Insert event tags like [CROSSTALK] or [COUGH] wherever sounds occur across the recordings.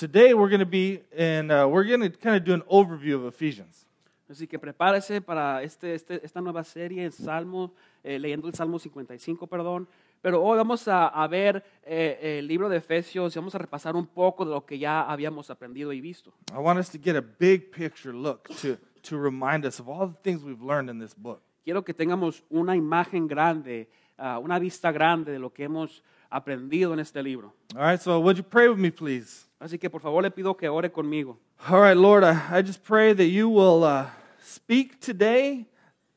today we're going to be in, uh, we're going to kind of do an overview of Ephesians. Así que prepárese para este, este- esta nueva serie en Salmo, eh, leyendo el Salmo 55, perdón. Pero hoy vamos a, a ver eh, el libro de Efesios y vamos a repasar un poco de lo que ya habíamos aprendido y visto. I want us to get a big picture look to, to remind us of all the things we've learned in this book. Quiero que tengamos una imagen grande, ah, una vista grande de lo que hemos aprendido en este libro. All right, so would you pray with me, please? Así que por favor le pido que ore conmigo. All right, Lord, I, I just pray that you will uh, speak today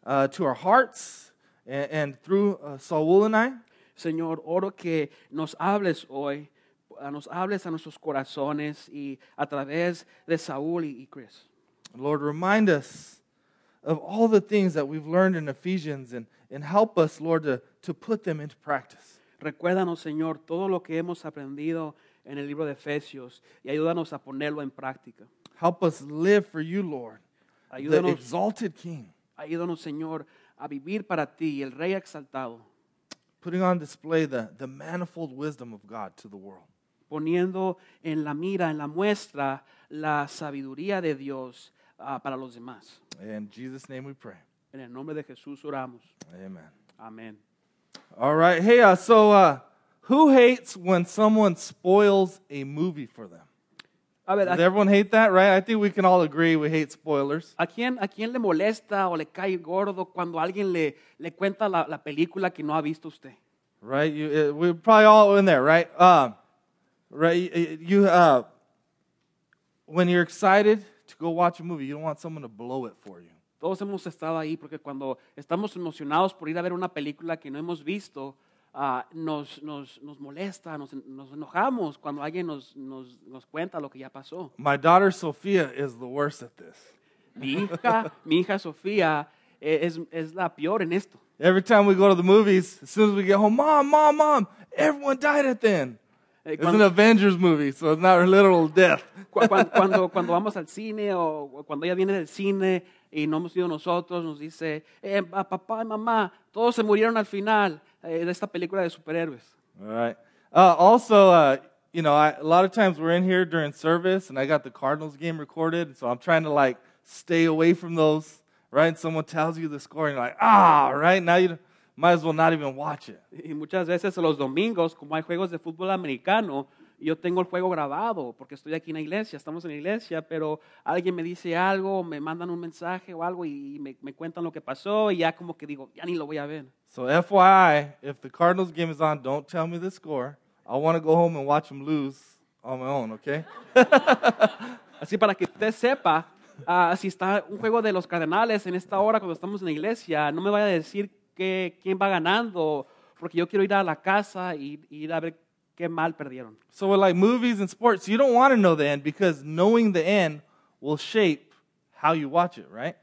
uh, to our hearts and, and through uh, Saul and I. Señor, oro que nos hables hoy, nos hables a nuestros corazones y a través de Saúl y, y Chris. Lord, remind us of all the things that we've learned in Ephesians and, and help us, Lord, to, to put them into practice. Recuérdanos, Señor, todo lo que hemos aprendido en el libro de Efesios y ayúdanos a ponerlo en práctica. Help us live for you, Lord, the Ayúdanos, exalted King, ayúdanos, Señor, a vivir para ti, el Rey exaltado, putting on display the, the manifold wisdom of God to the world. poniendo en la mira, en la muestra, la sabiduría de Dios ah, para los demás. In Jesus' name we pray. En el nombre de Jesús oramos. Amen. Amén. All right. Hey, uh, so uh, who hates when someone spoils a movie for them? A ver, Does ¿a, everyone hate that, right? I think we can all agree we hate spoilers. a quién, ¿a quién le molesta o le cae gordo cuando alguien le, le cuenta la, la película que no ha visto usted? Right? You, uh, we're probably all in there, right? Um, right? You, you, uh, when you're excited to go watch a movie, you don't want someone to blow it for you. Todos hemos estado ahí porque cuando estamos emocionados por ir a ver una película que no hemos visto, ah, nos, nos, nos molesta, nos, nos enojamos cuando alguien nos, nos, nos cuenta lo que ya pasó. My daughter Sophia is the worst at this. Mi hija, mi hija Sofía eh, es, es la peor en esto. Every time we go to the movies, as soon as we get home, mom, mom, mom, everyone died at the end. Eh, It's an cuando, Avengers movie, so it's not a literal death. cu- cuan- cuando, cuando vamos al cine o cuando ella viene del cine y no hemos ido nosotros, nos dice, eh, pa- papá y mamá, todos se murieron al final eh, de esta película de superhéroes. All right. Uh, also, uh, you know, I, a lot of times we're in here during service, and I got the Cardinals game recorded, so I'm trying to like stay away from those. Right? And someone tells you the score, and you're like, ah, right now you might as well not even watch it. Y muchas veces los domingos, como hay juegos de fútbol americano, yo tengo el juego grabado porque estoy aquí en la iglesia, estamos en la iglesia, pero alguien me dice algo, me mandan un mensaje o algo y me, me cuentan lo que pasó y ya como que digo, ya ni lo voy a ver. So, FYI, if the Cardinals game is on, don't tell me the score. I want to go home and watch them lose on my own. Okay? [LAUGHS] Así para que usted sepa, ah, si está un juego de los cardenales en esta hora cuando estamos en la iglesia, no me vaya a decir que, quién va ganando, porque yo quiero ir a la casa y, y ir a ver qué mal perdieron. So, with like movies and sports, you don't want to know the end because knowing the end will shape how you watch it, right?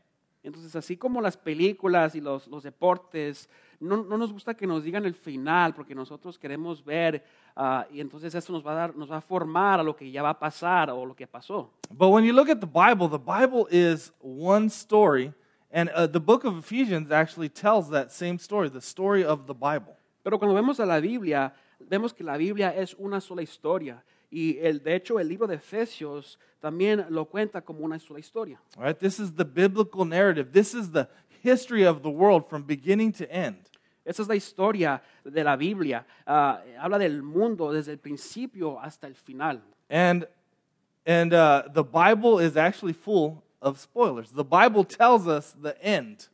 Entonces, así como las películas y los, los deportes, no, no nos gusta que nos digan el final, porque nosotros queremos ver, ah, y entonces eso nos va, a dar, nos va a formar a lo que ya va a pasar o lo que pasó. But when you look at the Bible, the Bible is one story, and uh, the book of Ephesians actually tells that same story, the story of the Bible. Pero cuando vemos a la Biblia, vemos que la Biblia es una sola historia. Y el, de hecho, el libro de Efesios también lo cuenta como una sola historia. All right, this is the biblical narrative. This is the history of the world from beginning to end. Esa es la historia de la Biblia. Ah, habla del mundo desde el principio hasta el final. And and uh, the Bible is actually full of spoilers. The Bible tells us the end.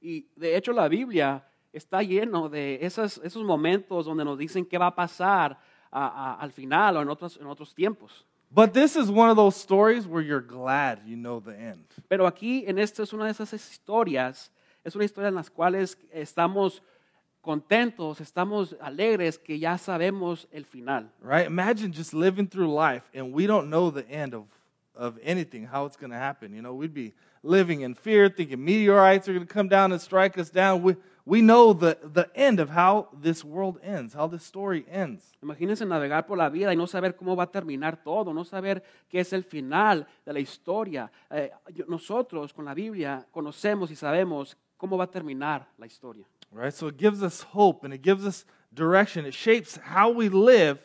Y de hecho la Biblia está lleno de esas- esos momentos donde nos dicen qué va a pasar a- a- al final o en otros, en otros tiempos. But this is one of those stories where you're glad you know the end. Pero aquí en esta es una de esas historias, es una historia en las cuales estamos contentos, estamos alegres que ya sabemos el final. Right? Imagine just living through life and we don't know the end of, of anything, how it's going to happen. You know, we'd be living in fear, thinking meteorites are going to come down and strike us down. We, we know the, the end of how this world ends, how this story ends. Imagínense navegar por la vida y no saber cómo va a terminar todo, no saber qué es el final de la historia. Eh, nosotros con la Biblia conocemos y sabemos cómo va a terminar la historia. Right? So it gives us hope and it gives us direction. It shapes how we live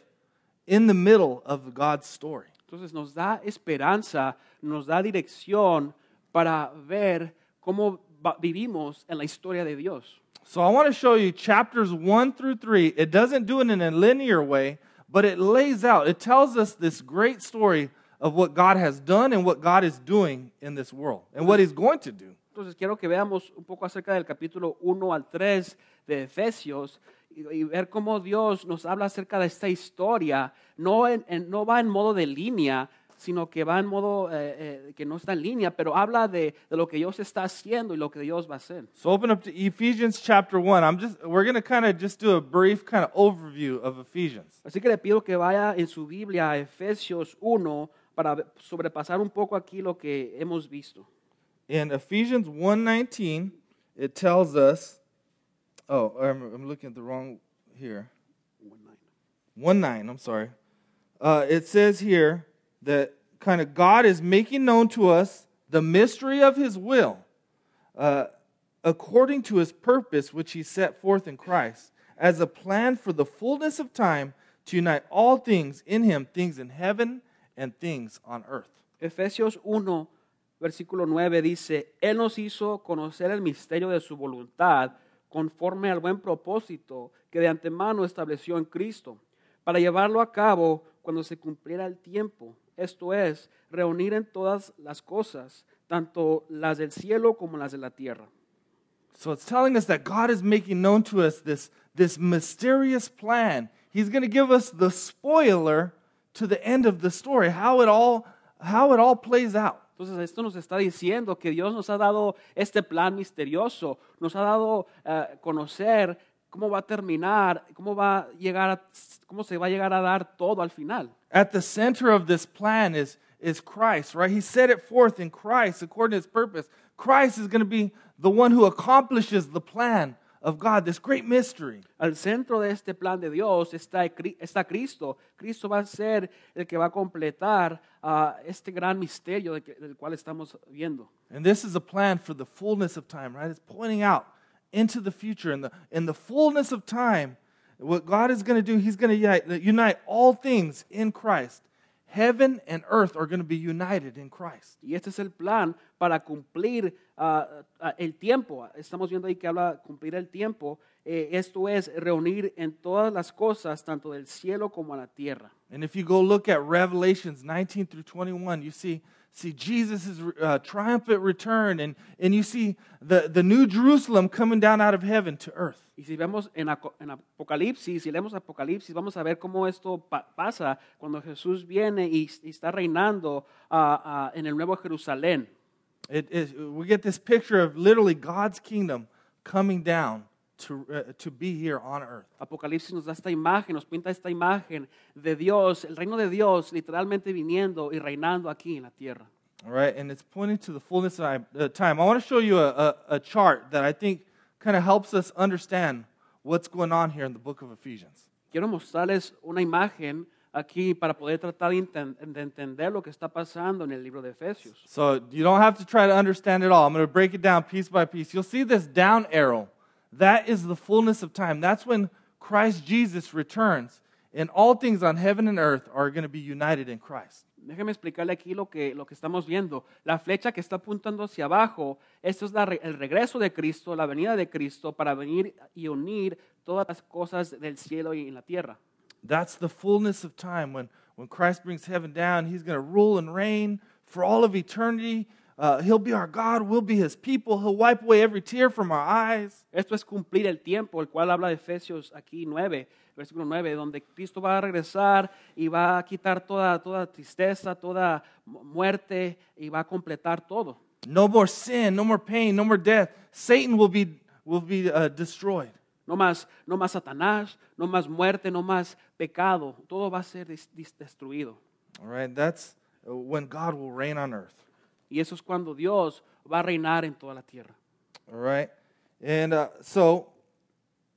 in the middle of God's story. Entonces nos da esperanza, nos da dirección para ver cómo vivimos en la historia de Dios. So I want to show you chapters 1 through 3. It doesn't do it in a linear way, but it lays out, it tells us this great story of what God has done and what God is doing in this world and what He's going to do. Entonces quiero que veamos un poco acerca del capítulo 1 al 3 de Efesios y, y ver cómo Dios nos habla acerca de esta historia. No, en- en- no va en modo de línea, sino que va en modo eh, eh, que no está en línea, pero habla de, de lo que Dios está haciendo y lo que Dios va a hacer. So open up to Ephesians chapter 1. I'm just we're going to kind of just do a brief kind of overview of Ephesians. Así que le pido que vaya en su Biblia a Efesios 1 para sobrepasar un poco aquí lo que hemos visto. In Ephesians 1:19, it tells us Oh, I'm, I'm looking at the wrong here. 1 9, I'm sorry. Uh, it says here that kind of God is making known to us the mystery of his will uh, according to his purpose, which he set forth in Christ, as a plan for the fullness of time to unite all things in him, things in heaven and things on earth. Efesios 1, versículo 9 dice, Él nos hizo conocer el misterio de su voluntad conforme al buen propósito que de antemano estableció en Cristo, para llevarlo a cabo cuando se cumpliera el tiempo, esto es, reunir en todas las cosas, tanto las del cielo como las de la tierra. So it's telling us that God is making known to us this, this mysterious plan. He's going to give us the spoiler to the end of the story, how it all, how it all plays out. Entonces esto nos está diciendo que Dios nos ha dado este plan misterioso, nos ha dado a conocer cómo va a terminar, cómo va a llegar, a- cómo se va a llegar a dar todo al final. At the center of this plan is, is Christ, right? He set it forth in Christ according to his purpose. Christ is going to be the one who accomplishes the plan of God, this great mystery. Al centro de este plan de Dios está, está Cristo. Cristo va a ser el que va a completar ah, este gran misterio de que- del cual estamos viendo. And this is a plan for the fullness of time, right? It's pointing out into the future. In the, in the fullness of time, what God is going to do, He's going to unite, all things in Christ. Heaven and earth are going to be united in Christ. Y este es el plan para cumplir ah, el tiempo. Estamos viendo ahí que habla cumplir el tiempo. Eh, esto es reunir en todas las cosas, tanto del cielo como a la tierra. And if you go look at Revelations 19 through 21, you see, see Jesus' uh, triumphant return, and, and you see the, the new Jerusalem coming down out of heaven to earth. Y si vemos en, en Apocalipsis, si leemos Apocalipsis, vamos a ver cómo esto pa- pasa cuando Jesús viene y, y está reinando ah, ah, en el Nuevo Jerusalén. It, it, we get this picture of literally God's kingdom coming down to, uh, to be here on earth. Apocalipsis nos da esta imagen, nos pinta esta imagen de Dios, el reino de Dios literalmente viniendo y reinando aquí en la tierra. All right, and it's pointing to the fullness of time. I want to show you a, a, a chart that I think kind of helps us understand what's going on here in the book of Ephesians. Quiero mostrarles una imagen aquí para poder tratar de entender lo que está pasando en el libro de Efesios. So you don't have to try to understand it all. I'm going to break it down piece by piece. You'll see this down arrow. That is the fullness of time. That's when Christ Jesus returns, and all things on heaven and earth are going to be united in Christ. Déjeme explicarle aquí lo que, lo que estamos viendo. La flecha que está apuntando hacia abajo, esto es la el regreso de Cristo, la venida de Cristo para venir y unir todas las cosas del cielo y en la tierra. That's the fullness of time when, when Christ brings heaven down. He's going to rule and reign for all of eternity. Uh, he'll be our God. We'll be his people. He'll wipe away every tear from our eyes. Esto es cumplir el tiempo, el cual habla de Efesios aquí 9, versículo 9, donde Cristo va a regresar y va a quitar toda, toda tristeza, toda mu- muerte y va a completar todo. No more sin, no more pain, no more death. Satan will be, will be uh, destroyed. No más, no más Satanás, no más muerte, no más pecado. Todo va a ser destruido. All right, that's uh, when God will reign on earth. Y eso es cuando Dios va a reinar en toda la tierra. All right, and uh, so,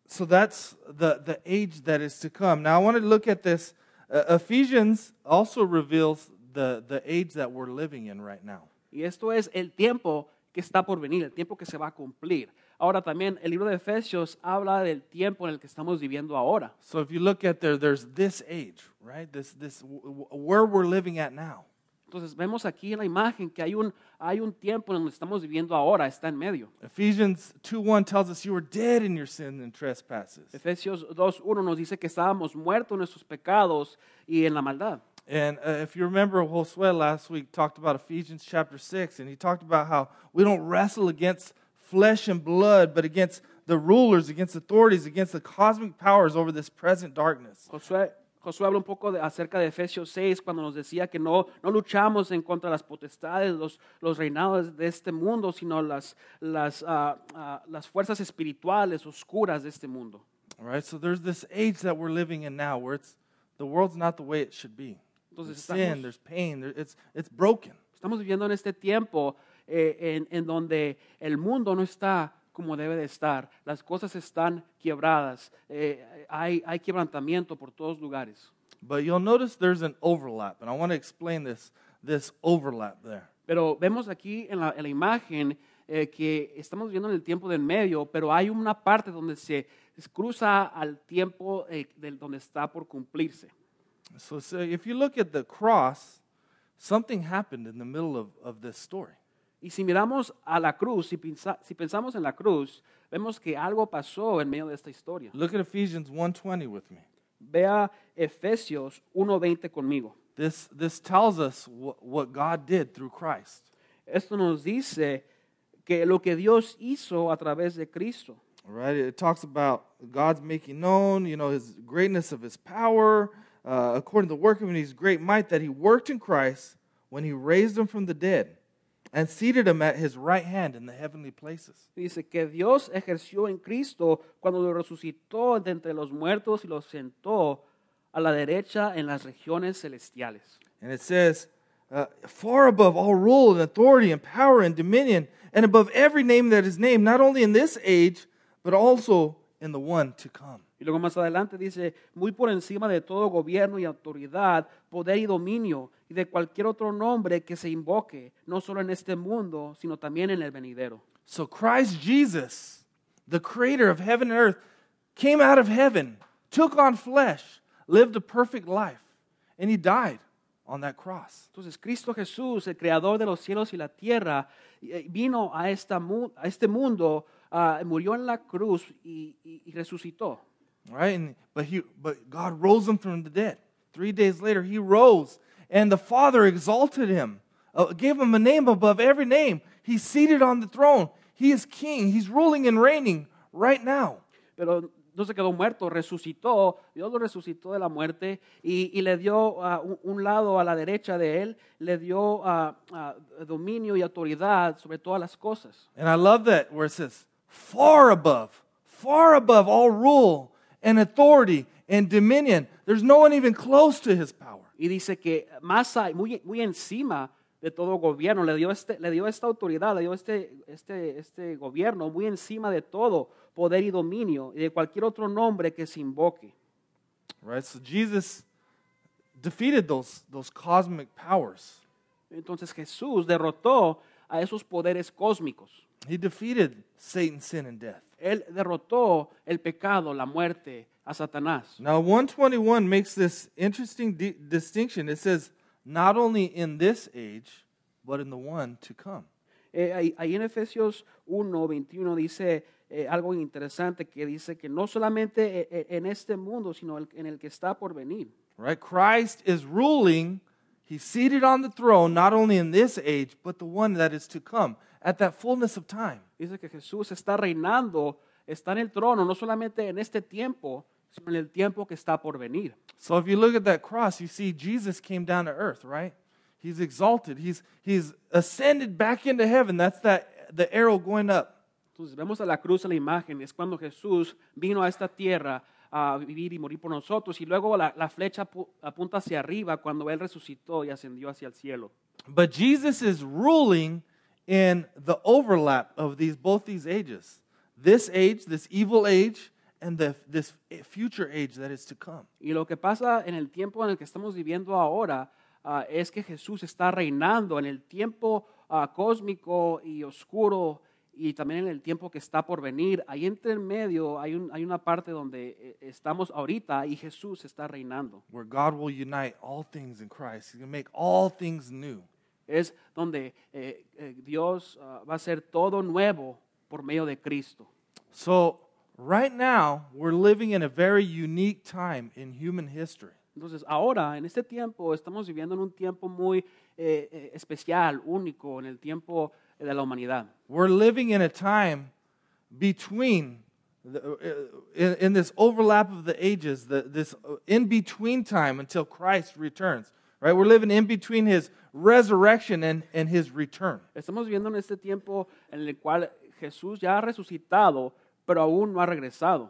so that's the the age that is to come. Now I want to look at this. Uh, Ephesians also reveals the the age that we're living in right now. Y esto es el tiempo que está por venir, el tiempo que se va a cumplir. Ahora también el libro de Efesios habla del tiempo en el que estamos viviendo ahora. So if you look at there, there's this age, right? This, this, where we're living at now. Entonces vemos aquí en la imagen que hay un, hay un tiempo en donde estamos viviendo ahora, está en medio. Ephesians 2.1 tells us you were dead in your sins and trespasses. Efesios 2.1 nos dice que estábamos muertos en nuestros pecados y en la maldad. And uh, if you remember, Josue last week talked about Ephesians chapter 6, and he talked about how we don't wrestle against flesh and blood, but against the rulers, against authorities, against the cosmic powers over this present darkness. Josué, Josué habla un poco de- acerca de Efesios 6 cuando nos decía que no, no luchamos en contra de las potestades, los, los reinados de este mundo, sino las, las, ah, ah, las fuerzas espirituales oscuras de este mundo. All right, so there's this age that we're living in now where it's the world's not the way it should be. Entonces There's sin, estamos- there's pain, there, it's, it's broken. Estamos viviendo en este tiempo eh, en, en donde el mundo no está como debe de estar, las cosas están quebradas, eh, hay, hay quebrantamiento por todos lugares. But you'll notice there's an overlap, and I want to explain this, this overlap there. Pero vemos aquí en la, en la imagen eh, que estamos viviendo en el tiempo del medio, pero hay una parte donde se cruza al tiempo eh, del, donde está por cumplirse. So, so if you look at the cross, something happened in the middle of, of this story. Y si miramos a la cruz, si, pensa- si pensamos en la cruz, vemos que algo pasó en medio de esta historia. Look at Ephesians 1:20 with me. Vea Efesios 1.20 conmigo. This, this tells us what, what God did through Christ. Esto nos dice que lo que Dios hizo a través de Cristo. All right, it talks about God's making known, you know, his greatness of his power, uh, according to the work of his great might that he worked in Christ when he raised him from the dead and seated him at his right hand in the heavenly places. Dice que Dios ejerció en Cristo cuando lo resucitó de entre los muertos y lo sentó a la derecha en las regiones celestiales. And it says, uh, far above all rule and authority and power and dominion, and above every name that is named, not only in this age, but also in the one to come. Y luego más adelante dice, muy por encima de todo gobierno y autoridad, poder y dominio, y de cualquier otro nombre que se invoque, no solo en este mundo, sino también en el venidero. So Christ Jesus, the creator of heaven and earth, came out of heaven, took on flesh, lived a perfect life, and he died on that cross. Entonces Cristo Jesús, el creador de los cielos y la tierra, eh, vino a, esta a este mundo, ah, murió en la cruz y, y- y resucitó. Right? And, but, he, but God rose him from the dead. Three days later, he rose, and the Father exalted him, uh, gave him a name above every name. He's seated on the throne. He is king. He's ruling and reigning right now. Pero no se quedó muerto, resucitó, Dios lo resucitó de la muerte y, y le dio ah, un, un lado a la derecha de él, le dio ah, ah, dominio y autoridad sobre todas las cosas. And I love that where it says, far above, far above all rule and authority and dominion. There's no one even close to his power. Y dice que más hay, muy, muy encima de todo gobierno, le dio, este, le dio esta autoridad, le dio este, este, este gobierno muy encima de todo poder y dominio y de cualquier otro nombre que se invoque. Right? So Jesus defeated those, those cosmic powers. Entonces Jesús derrotó a esos poderes cósmicos. He defeated Satan, sin, and death. Él derrotó el pecado, la muerte, a Satanás. Now, 121 makes this interesting di- distinction. It says, not only in this age, but in the one to come. Eh, ahí, ahí en Efesios 1, 21 dice eh, algo interesante que dice que no solamente eh, eh, en este mundo, sino el- en el que está por venir. Right? Christ is ruling. He's seated on the throne, not only in this age, but the one that is to come at that fullness of time. Dice que Jesús está reinando, está en el trono, no solamente en este tiempo, sino en el tiempo que está por venir. So if you look at that cross, you see Jesus came down to earth, right? He's exalted. He's, he's ascended back into heaven. That's that the arrow going up. Entonces vemos a la cruz, a la imagen, es cuando Jesús vino a esta tierra a vivir y morir por nosotros, y luego la, la flecha apu- apunta hacia arriba cuando Él resucitó y ascendió hacia el cielo. But Jesus is ruling in the overlap of these both these ages. This age, this evil age, and the, this future age that is to come. Y lo que pasa en el tiempo en el que estamos viviendo ahora ah, es que Jesús está reinando en el tiempo ah, cósmico y oscuro y también en el tiempo que está por venir. Ahí entre el medio hay, un- hay una parte donde eh, estamos ahorita y Jesús está reinando. where God will unite all things in Christ. He's going to make all things new. Es donde eh, eh, Dios ah, va a hacer todo nuevo por medio de Cristo. So, right now, we're living in a very unique time in human history. Entonces, ahora, en este tiempo, estamos viviendo en un tiempo muy eh, eh, especial, único, en el tiempo de la humanidad. We're living in a time between, the, uh, in, in this overlap of the ages, the, this in between time until Christ returns. Right? We're living in between his resurrection and, and his return. Estamos viviendo en este tiempo en el cual Jesús ya ha resucitado, pero aún no ha regresado.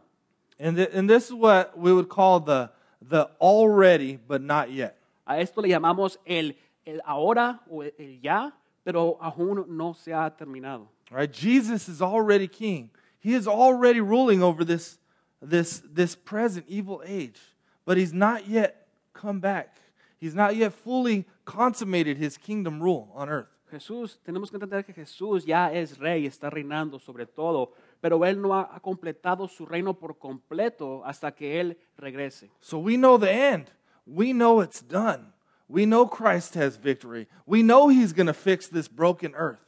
And, th- and this is what we would call the, the already but not yet. A esto le llamamos el, el ahora o el ya, pero aún no se ha terminado. Right? Jesus is already king. He is already ruling over this, this, this present evil age, but he's not yet come back. He's not yet fully consummated his kingdom rule on earth. Jesús, tenemos que entender que Jesús ya es rey, está reinando sobre todo, pero Él no ha ha completado su reino por completo hasta que Él regrese. So we know the end. We know it's done. We know Christ has victory. We know he's going to fix this broken earth.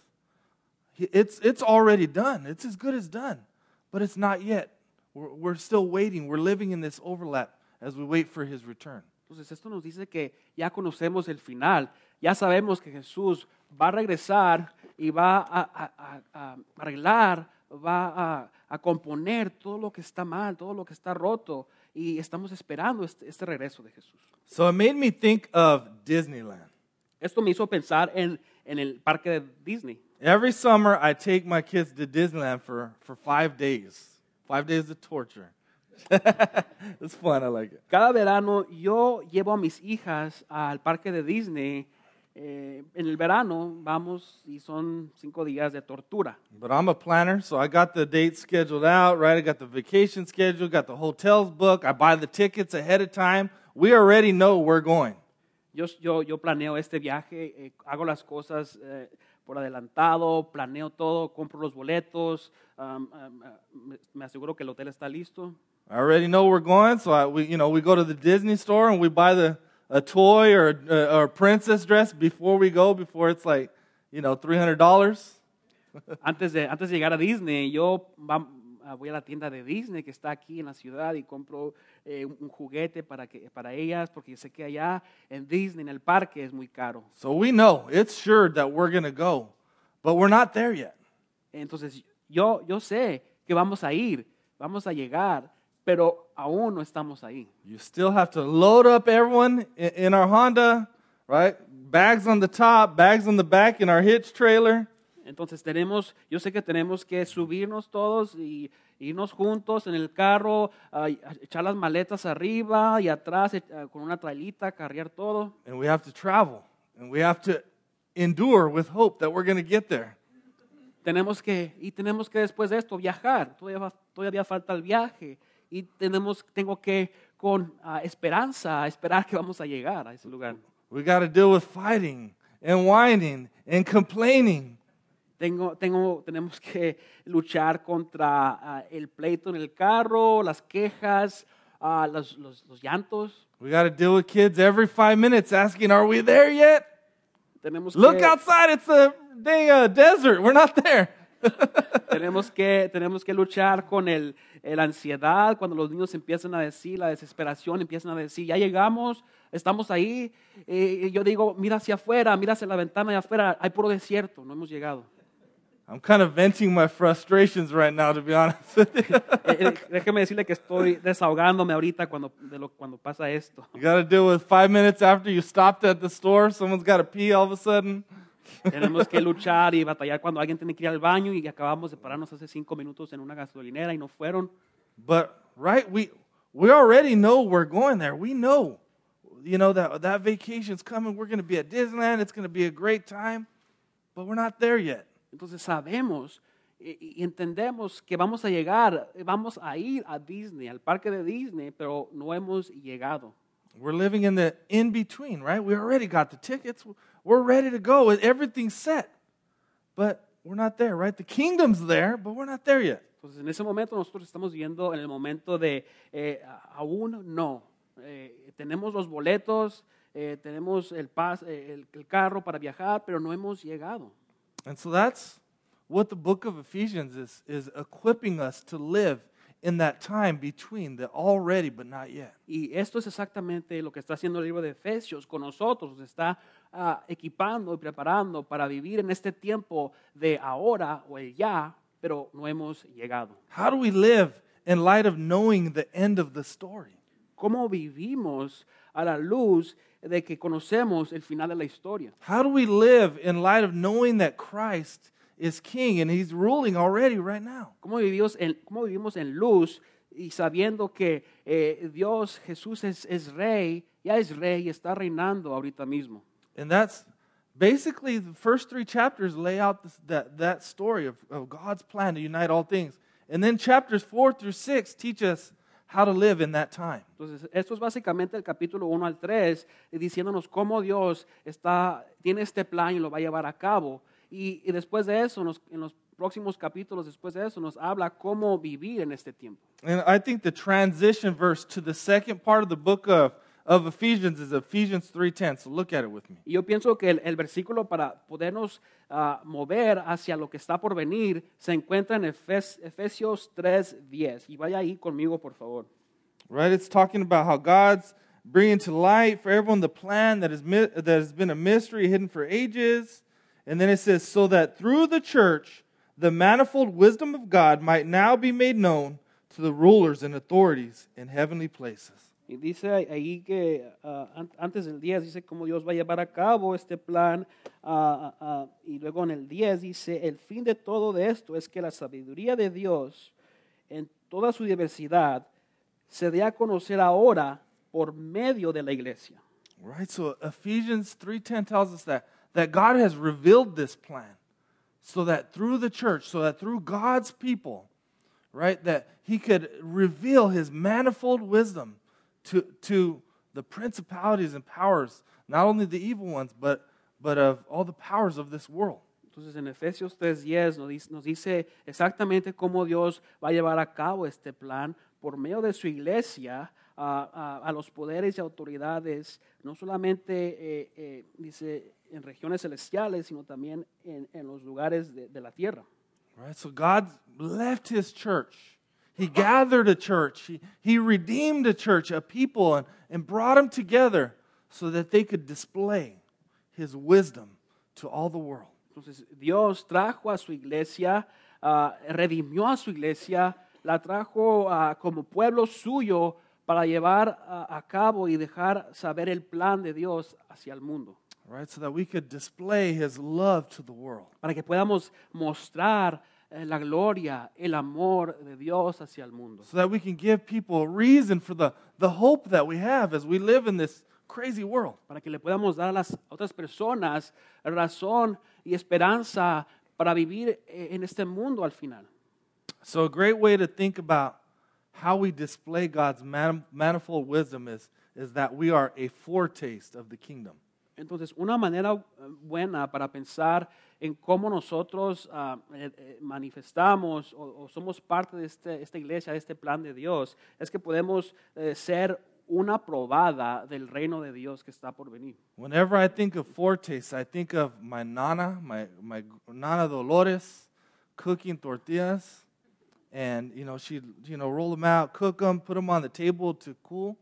It's, it's already done. It's as good as done, but it's not yet. We're, we're still waiting. We're living in this overlap as we wait for his return. Entonces esto nos dice que ya conocemos el final, ya sabemos que Jesús va a regresar y va a, a- a- a arreglar, va a, componer todo lo que está mal, todo lo que está roto y estamos esperando este, este regreso de Jesús. So it made me think of Disneyland. Esto me hizo pensar en, en el parque de Disney. Every summer, I take my kids to Disneyland for, for five days. Five days of torture. [LAUGHS] it's fun. I like it. Cada verano yo llevo a mis hijas al parque de Disney. eh, en el verano vamos y son cinco días de tortura. But I'm a planner, so I got the dates scheduled out, right? I got the vacation scheduled, got the hotels booked. I buy the tickets ahead of time. We already know we're going. Yo, yo, yo planeo este viaje, eh, hago las cosas eh, por adelantado, planeo todo, compro los boletos, um, um, me aseguro que el hotel está listo. I already know we're going, so I, we, you know, we go to the Disney store and we buy the a toy or a, or a princess dress before we go, before it's like, you know, three hundred dollars. [LAUGHS] Antes de, antes de llegar a Disney, yo voy a la tienda de Disney que está aquí en la ciudad y compro eh, un un juguete para, que, para ellas, porque sé que allá en Disney, en el parque, es muy caro. So we know it's sure that we're gonna go, but we're not there yet. Entonces, yo, yo sé que vamos a ir, vamos a llegar, pero aún no estamos ahí. You still have to load up everyone in, our Honda, right? Bags on the top, bags on the back in our hitch trailer. Entonces tenemos, yo sé que tenemos que subirnos todos y irnos juntos en el carro, y echar las maletas arriba y atrás ah, con una trailita, cargar todo. And we have to travel. And we have to endure with hope that we're going to get there. Tenemos que, y tenemos que después de esto viajar. Todavía, todavía falta el viaje. Y tenemos, tengo que con ah, esperanza esperar que vamos a llegar a ese lugar. We got to deal with fighting and whining and complaining. Tengo, tengo, tenemos que luchar contra ah, el pleito en el carro, las quejas, ah, los, los, los llantos. We got to deal with kids every five minutes asking, Are we there yet? Tenemos Look que, outside, it's a dang uh, desert. We're not there. [LAUGHS] tenemos que, tenemos que luchar con el, el ansiedad, cuando los niños empiezan a decir, la desesperación, empiezan a decir, ya llegamos, estamos ahí. Y yo digo, mira hacia afuera, mira hacia la ventana de afuera, hay puro desierto, no hemos llegado. I'm kind of venting my frustrations right now, to be honest. [LAUGHS] Eh, eh, déjeme decirle que estoy desahogándome ahorita cuando, de lo, cuando pasa esto. You got to deal with five minutes after you stopped at the store, someone's got to pee all of a sudden. Tenemos que luchar y batallar cuando alguien tiene que ir al baño y acabamos de pararnos hace cinco minutos en una gasolinera y no fueron. But right, we we already know we're going there. We know, you know that that vacation's coming. We're going to be at Disneyland. It's going to be a great time, but we're not there yet. Entonces sabemos y, y entendemos que vamos a llegar, vamos a ir a Disney, al parque de Disney, pero no hemos llegado. We're living in the in between, right? We already got the tickets. We're ready to go. Everything's set, but we're not there, right? The kingdom's there, but we're not there yet. Entonces, en ese momento nosotros estamos viviendo en el momento de eh, aún no. Eh, tenemos los boletos, eh, tenemos el, pas, eh, el, el carro para viajar, pero no hemos llegado. And so that's what the book of Ephesians is, is equipping us to live in that time between the already but not yet. Y esto es exactamente lo que está haciendo el libro de Efesios con nosotros. Está ah, equipando y preparando para vivir en este tiempo de ahora o el ya, pero no hemos llegado. How do we live in light of knowing the end of the story? ¿Cómo vivimos a la luz de que conocemos el final de la historia? How do we live in light of knowing that Christ is king and he's ruling already right now? ¿Cómo vivimos en, cómo vivimos en luz y sabiendo que eh, Dios, Jesús es, es rey, ya es rey y está reinando ahorita mismo? And that's basically the first three chapters lay out this, that, that story of, of God's plan to unite all things. And then chapters four through six teach us how to live in that time. Entonces, esto es básicamente el capítulo 1 al 3, eh, diciéndonos cómo Dios está, tiene este plan y lo va a llevar a cabo. Y, y después de eso, nos- en los próximos capítulos después de eso, nos habla cómo vivir en este tiempo. And I think the transition verse to the second part of the book of, of Ephesians is Ephesians 3.10. So look at it with me. Y yo pienso que el, el versículo para podernos ah, mover hacia lo que está por venir se encuentra en Efes- Efesios 3:10. Y vaya ahí conmigo, por favor. Right? It's talking about how God's bringing to light for everyone the plan that, is, that has been a mystery hidden for ages. And then it says, so that through the church, the manifold wisdom of God might now be made known to the rulers and authorities in heavenly places. Y dice ahí que an- antes del 10 dice cómo Dios va a llevar a cabo este plan. ah, ah, y luego en el 10 dice, el fin de todo de esto es que la sabiduría de Dios en toda su diversidad se dé a conocer ahora por medio de la iglesia. Right? So Ephesians 3:10 tells us that that God has revealed this plan so that through the church, so that through God's people, right, that he could reveal his manifold wisdom to to the principalities and powers, not only the evil ones, but but of all the powers of this world. Entonces en Efesios 3:10 nos dice, nos dice exactamente cómo Dios va a llevar a cabo este plan por medio de su iglesia a, a- a los poderes y autoridades, no solamente eh, eh, dice en regiones celestiales, sino también en, en los lugares de, de la tierra. Right? So God left his church. He gathered a church. He, he redeemed a church, a people, and, and brought them together so that they could display his wisdom to all the world. Entonces Dios trajo a su iglesia, ah, redimió a su iglesia, la trajo ah, como pueblo suyo para llevar ah, a cabo y dejar saber el plan de Dios hacia el mundo. Right? So that we could display his love to the world. para que podamos mostrar la gloria, el amor de Dios hacia el mundo. So that we can give people a reason for the, the hope that we have as we live in this crazy world. Para que le podamos dar a las otras personas razón y esperanza para vivir eh, en este mundo al final. So, a great way to think about how we display God's man- manifold wisdom is, is that we are a foretaste of the kingdom. Entonces, una manera eh, buena para pensar en cómo nosotros eh, manifestamos o, o somos parte de este- esta iglesia, de este plan de Dios, es que podemos eh, ser una probada del reino de Dios que está por venir. Whenever I think of foretaste, I think of my nana, my, my nana Dolores, cooking tortillas. And, you know, she'd, you know, roll them out, cook them, put them on the table to cool.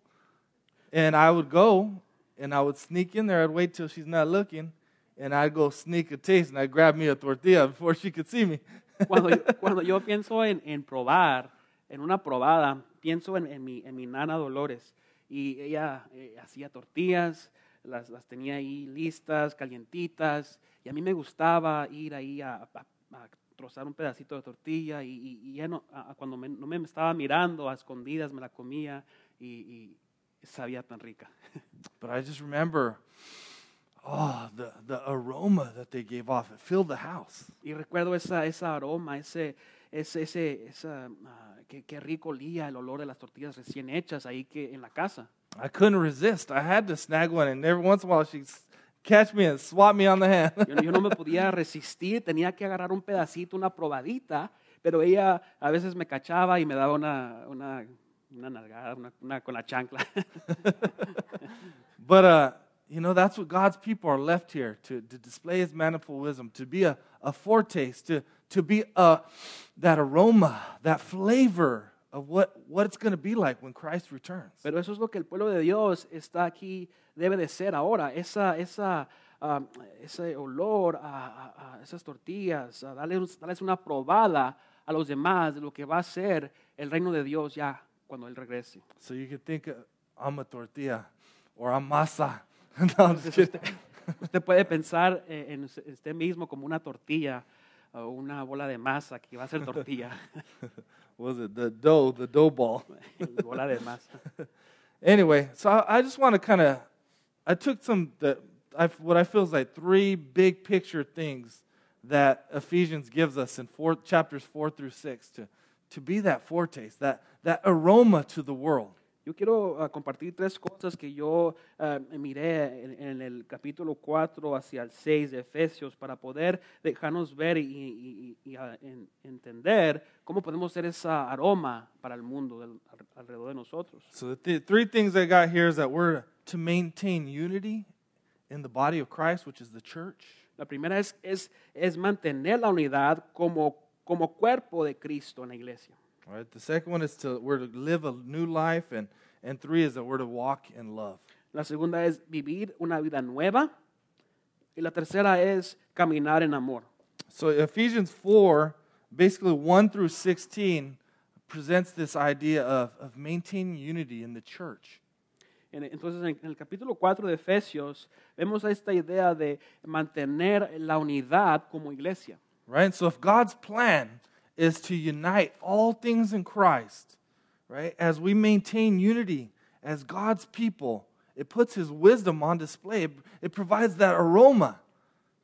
And I would go and I would sneak in there. I'd wait till she's not looking. And I'd go sneak a taste and I'd grab me a tortilla [LAUGHS] before she could see me. Cuando yo, [LAUGHS] cuando yo pienso en, en probar, en una probada, pienso en, en mi, en mi nana Dolores. Y ella eh, hacía tortillas, las, las tenía ahí listas, calientitas. Y a mí me gustaba ir ahí a, a- a trozar un pedacito de tortilla. Y, y- y ya no, a- cuando me- no me estaba mirando, a escondidas me la comía. Y, y sabía tan rica. [LAUGHS] But I just remember, oh, the, the aroma that they gave off. It filled the house. Y recuerdo esa, esa aroma, ese, ese, ese esa, ah, qué, qué rico olía el olor de las tortillas recién hechas ahí que en la casa. I couldn't resist. I had to snag one, and every once in a while she'd catch me and swat me on the hand. Yo no me [LAUGHS] podía resistir, tenía que agarrar un pedacito, una probadita, pero ella a veces me cachaba y me daba una, una, una nalgada, una, una con la chancla. [LAUGHS] But uh, you know, that's what God's people are left here to, to display his manifold wisdom, to be a, a foretaste, to, to be a, that aroma, that flavor of what, what it's going to be like when Christ returns. Pero eso es lo que el pueblo de Dios está aquí, debe de ser ahora, esa, esa, um, ese olor a, a- a esas tortillas, a darles, darles una probada a los demás de lo que va a ser el reino de Dios ya cuando Él regrese. So you can think, uh, I'm a tortilla or I'm masa. [LAUGHS] no, I'm just kidding. Usted puede pensar eh, en usted mismo como una tortilla o una bola de masa que va a ser tortilla, [LAUGHS] What was it the dough, the dough ball? [LAUGHS] bola de masa. Anyway, so I, I just want to kind of, I took some, the, I, what I feel is like three big picture things that Ephesians gives us in four, chapters four through six to, to be that foretaste, that, that aroma to the world. Yo quiero ah, compartir tres cosas que yo ah, miré en, en el capítulo 4 hacia el 6 de Efesios para poder dejarnos ver y, y- y- y, ah, en- entender cómo podemos ser esa aroma para el mundo del- alrededor de nosotros. So the th- three things I got here is that we're to maintain unity in the body of Christ, which is the church. La primera es, es, es mantener la unidad como, como cuerpo de Cristo en la iglesia. All right. The second one is to we're to live a new life, and and three is that we're to walk in love. La segunda es vivir una vida nueva. Y la tercera es caminar en amor. So Ephesians 4, basically 1 through 16, presents this idea of, of maintaining unity in the church. En- Entonces, en en el capítulo 4 de Efesios, vemos esta idea de mantener la unidad como iglesia. Right? So if God's plan is to unite all things in Christ, right? As we maintain unity as God's people, it puts his wisdom on display. It, provides that aroma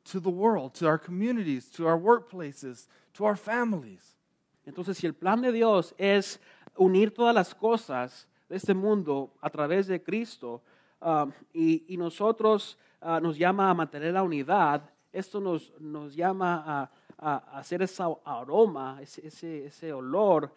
to the world, to our communities, to our workplaces, to our families. Entonces, si el plan de Dios es unir todas las cosas de este mundo a través de Cristo ah, y, y nosotros ah, nos llama a mantener la unidad, esto nos, nos llama a, a- a hacer ese aroma, ese, ese, ese olor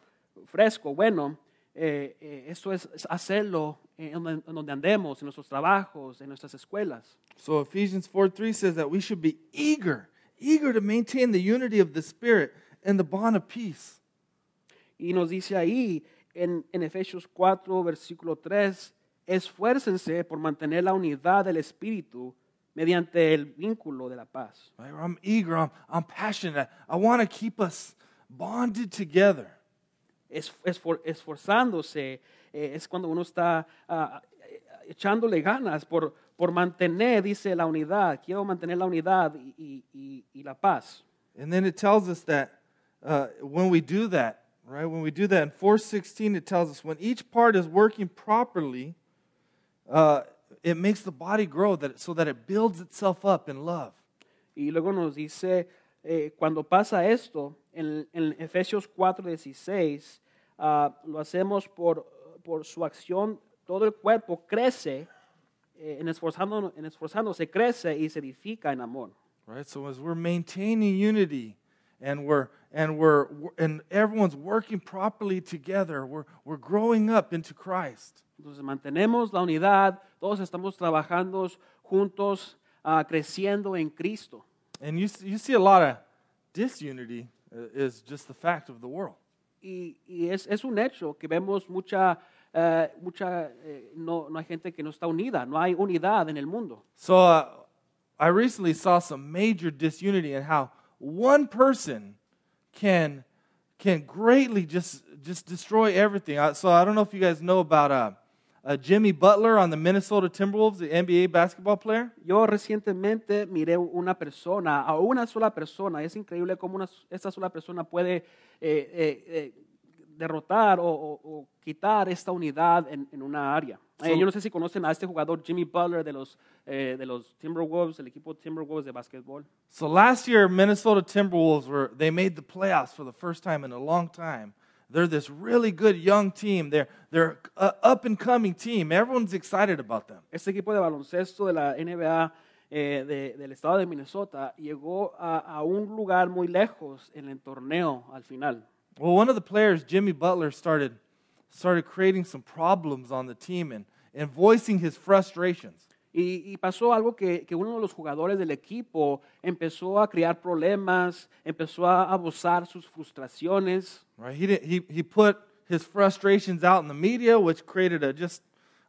fresco, bueno, eh, eh, esto es, es hacerlo en donde, en donde andemos, en nuestros trabajos, en nuestras escuelas. So Ephesians 4 3 says that we should be eager, eager to maintain the unity of the Spirit and the bond of peace. Y nos dice ahí en, en Efesios 4, versículo 3, esfuércense por mantener la unidad del Espíritu mediante el vínculo de la paz. Right? I'm eager, I'm, I'm passionate. I want to keep us bonded together. Es- esfor- esforzándose eh, es cuando uno está eh, echándole ganas por, por mantener, dice, la unidad. Quiero mantener la unidad y, y- y- y la paz. And then it tells us that uh, when we do that, right? When we do that in 416, it tells us when each part is working properly, uh, it makes the body grow that, so that it builds itself up in love. Y luego nos dice, eh, cuando pasa esto, en, en Efesios 4:16, ah, lo hacemos por, por su acción, todo el cuerpo crece, eh, en, esforzando, en esforzándose crece y se edifica en amor. right so as we're maintaining unity and we're and we're and everyone's working properly together we're we're growing up into christ Entonces mantenemos la unidad, todos estamos trabajando juntos, ah, creciendo en Cristo. and you you see a lot of disunity uh, is just the fact of the world Y, y es, es un hecho que vemos mucha, eh, mucha eh, no, no hay gente que no está unida, no hay unidad en el mundo. so uh, i recently saw some major disunity in how one person can can greatly just just destroy everything. So i don't know if you guys know about uh, uh, jimmy butler on the minnesota timberwolves the nba basketball player. Yo recientemente miré una persona, a una sola persona, es increíble cómo una, esta sola persona puede eh, eh, eh, derrotar o, o- o quitar esta unidad en, en una área. Eh, So- yo no sé si conocen a este jugador Jimmy Butler de los, eh, de los Timberwolves, el equipo Timberwolves de básquetbol. So last year, Minnesota Timberwolves were they made the playoffs for the first time in a long time. They're this really good young team. They're they're a up and coming team. Everyone's excited about them. Este equipo de baloncesto de la NBA eh, de- del estado de Minnesota, llegó a, a un lugar muy lejos en el torneo al final. Well, one of the players, Jimmy Butler, started, started creating some problems on the team and, and voicing his frustrations. Y, y pasó algo que, que uno de los jugadores del equipo empezó a crear problemas, empezó a abusar sus frustraciones. Right? He, didn't, he, he put his frustrations out in the media, which created a, just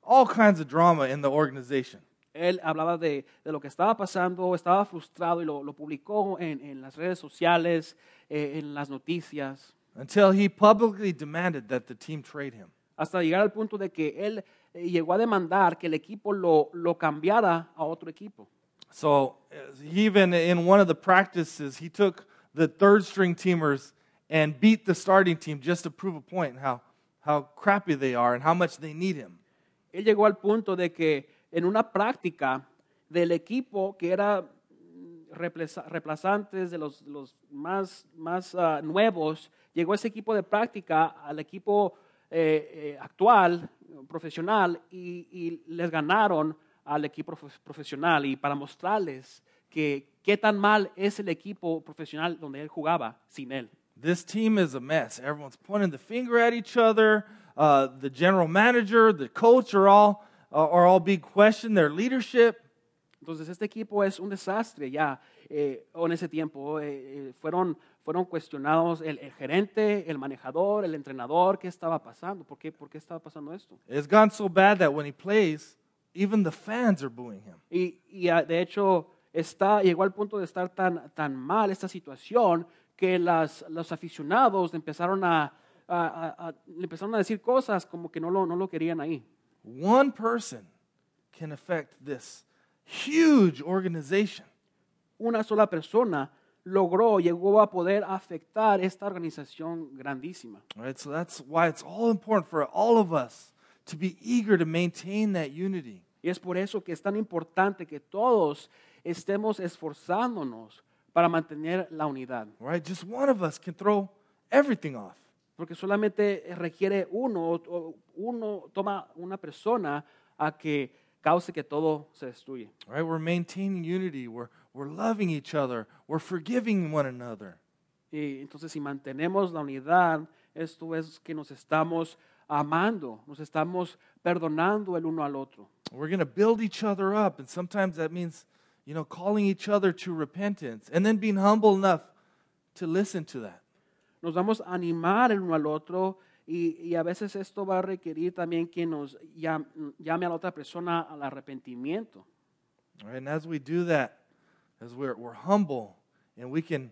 all kinds of drama in the organization. Él hablaba de, de lo que estaba pasando, estaba frustrado y lo, lo publicó en, en las redes sociales, eh, en las noticias, Until he publicly demanded that the team trade him. hasta llegar al punto de que él eh, llegó a demandar que el equipo lo, lo cambiara a otro equipo. So uh, even in one of the practices, he took the third string teamers and beat the starting team just to prove a point how, how crappy they are and how much they need him. Él llegó al punto de que en una práctica del equipo que era reemplazantes de los, los más, más ah, nuevos, llegó ese equipo de práctica al equipo eh, eh, actual, profesional, y, y les ganaron al equipo profe- profesional. Y para mostrarles que qué tan mal es el equipo profesional donde él jugaba sin él. This team is a mess. Everyone's pointing the finger at each other. Uh, the general manager, the coach are all, uh, are all being questioned, their leadership. Entonces este equipo es un desastre ya. eh, en ese tiempo eh, eh, fueron, fueron cuestionados el, el gerente, el manejador, el entrenador, qué estaba pasando, por qué, por qué estaba pasando esto. It's gone so bad that when he plays, even the fans are booing him. Y, y, ah, de hecho está, llegó al punto de estar tan, tan mal esta situación que las, los aficionados empezaron a, a- a- empezaron a decir cosas como que no lo, no lo querían ahí. One person can affect this huge organization. Una sola persona logró, llegó a poder afectar esta organización grandísima. Right? So that's why it's all important for all of us to be eager to maintain that unity. Y es por eso que es tan importante que todos estemos esforzándonos para mantener la unidad. Right? Just one of us can throw everything off. Porque solamente requiere uno, uno toma una persona a que cause que todo se destruya. Right? We're maintaining unity. We're, we're loving each other. We're forgiving one another. Y entonces si mantenemos la unidad, esto es que nos estamos amando, nos estamos perdonando el uno al otro. We're going to build each other up. And sometimes that means, you know, calling each other to repentance and then being humble enough to listen to that. Nos vamos a animar el uno al otro y, y a veces esto va a requerir también que nos llam- llame a la otra persona al arrepentimiento. Right? And as we do that, as we're, we're humble and we can,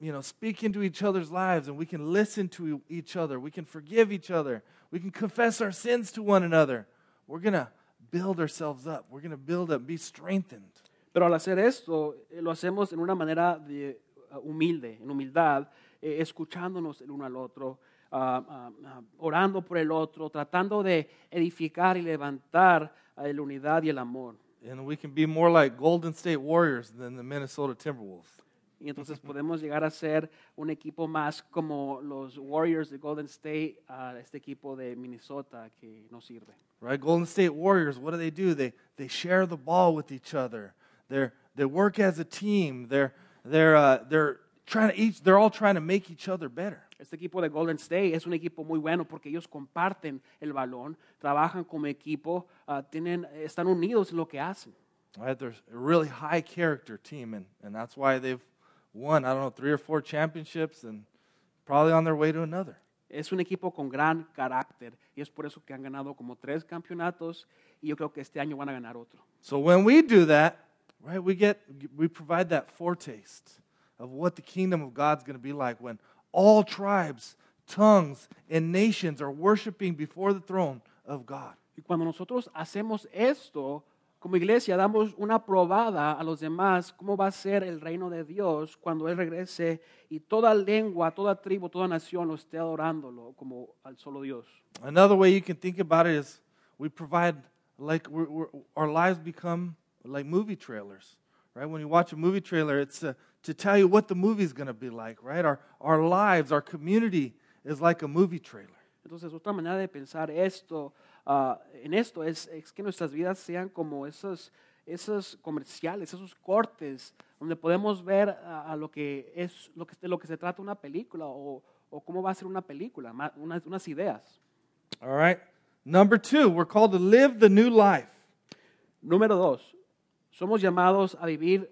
you know, speak into each other's lives and we can listen to each other, we can forgive each other, we can confess our sins to one another, we're going to build ourselves up. We're going to build up, be strengthened. Pero al hacer esto, eh, lo hacemos en una manera de, uh, humilde, en humildad, eh, escuchándonos el uno al otro, ah, ah, orando por el otro, tratando de edificar y levantar eh, la unidad y el amor. And we can be more like Golden State Warriors than the Minnesota Timberwolves. Y entonces podemos llegar a ser un equipo más como los Warriors de Golden State, a este equipo de Minnesota que nos sirve. Right? Golden State Warriors, what do they do? They, they share the ball with each other. They're, they work as a team. They're, they're, uh, they're, trying to each, they're all trying to make each other better. Este equipo de Golden State es un equipo muy bueno porque ellos comparten el balón, trabajan como equipo, ah, tienen, están unidos en lo que hacen. Right? They're a really high character team, and, and that's why they've won, I don't know, three or four championships and probably on their way to another. Es un equipo con gran carácter y es por eso que han ganado como tres campeonatos y yo creo que este año van a ganar otro. So when we do that, right, we get we provide that foretaste of what the kingdom of God's going to be like when all tribes, tongues, and nations are worshiping before the throne of God. Y cuando nosotros hacemos esto, como iglesia, damos una probada a los demás cómo va a ser el reino de Dios cuando Él regrese y toda lengua, toda tribu, toda nación lo esté adorándolo como al solo Dios. Another way you can think about it is we provide like we're, we're, our lives become like movie trailers, right? When you watch a movie trailer, it's uh, to tell you what the movie's going to be like, right? Our our lives, our community is like a movie trailer. Entonces, otra manera de pensar esto, ah, en esto es, es que nuestras vidas sean como esos, esos comerciales, esos cortes, donde podemos ver a, a lo que es lo que, de lo que se trata una película o, o cómo va a ser una película, unas, unas ideas. All right. Number two, we're called to live the new life. Número dos, somos llamados a vivir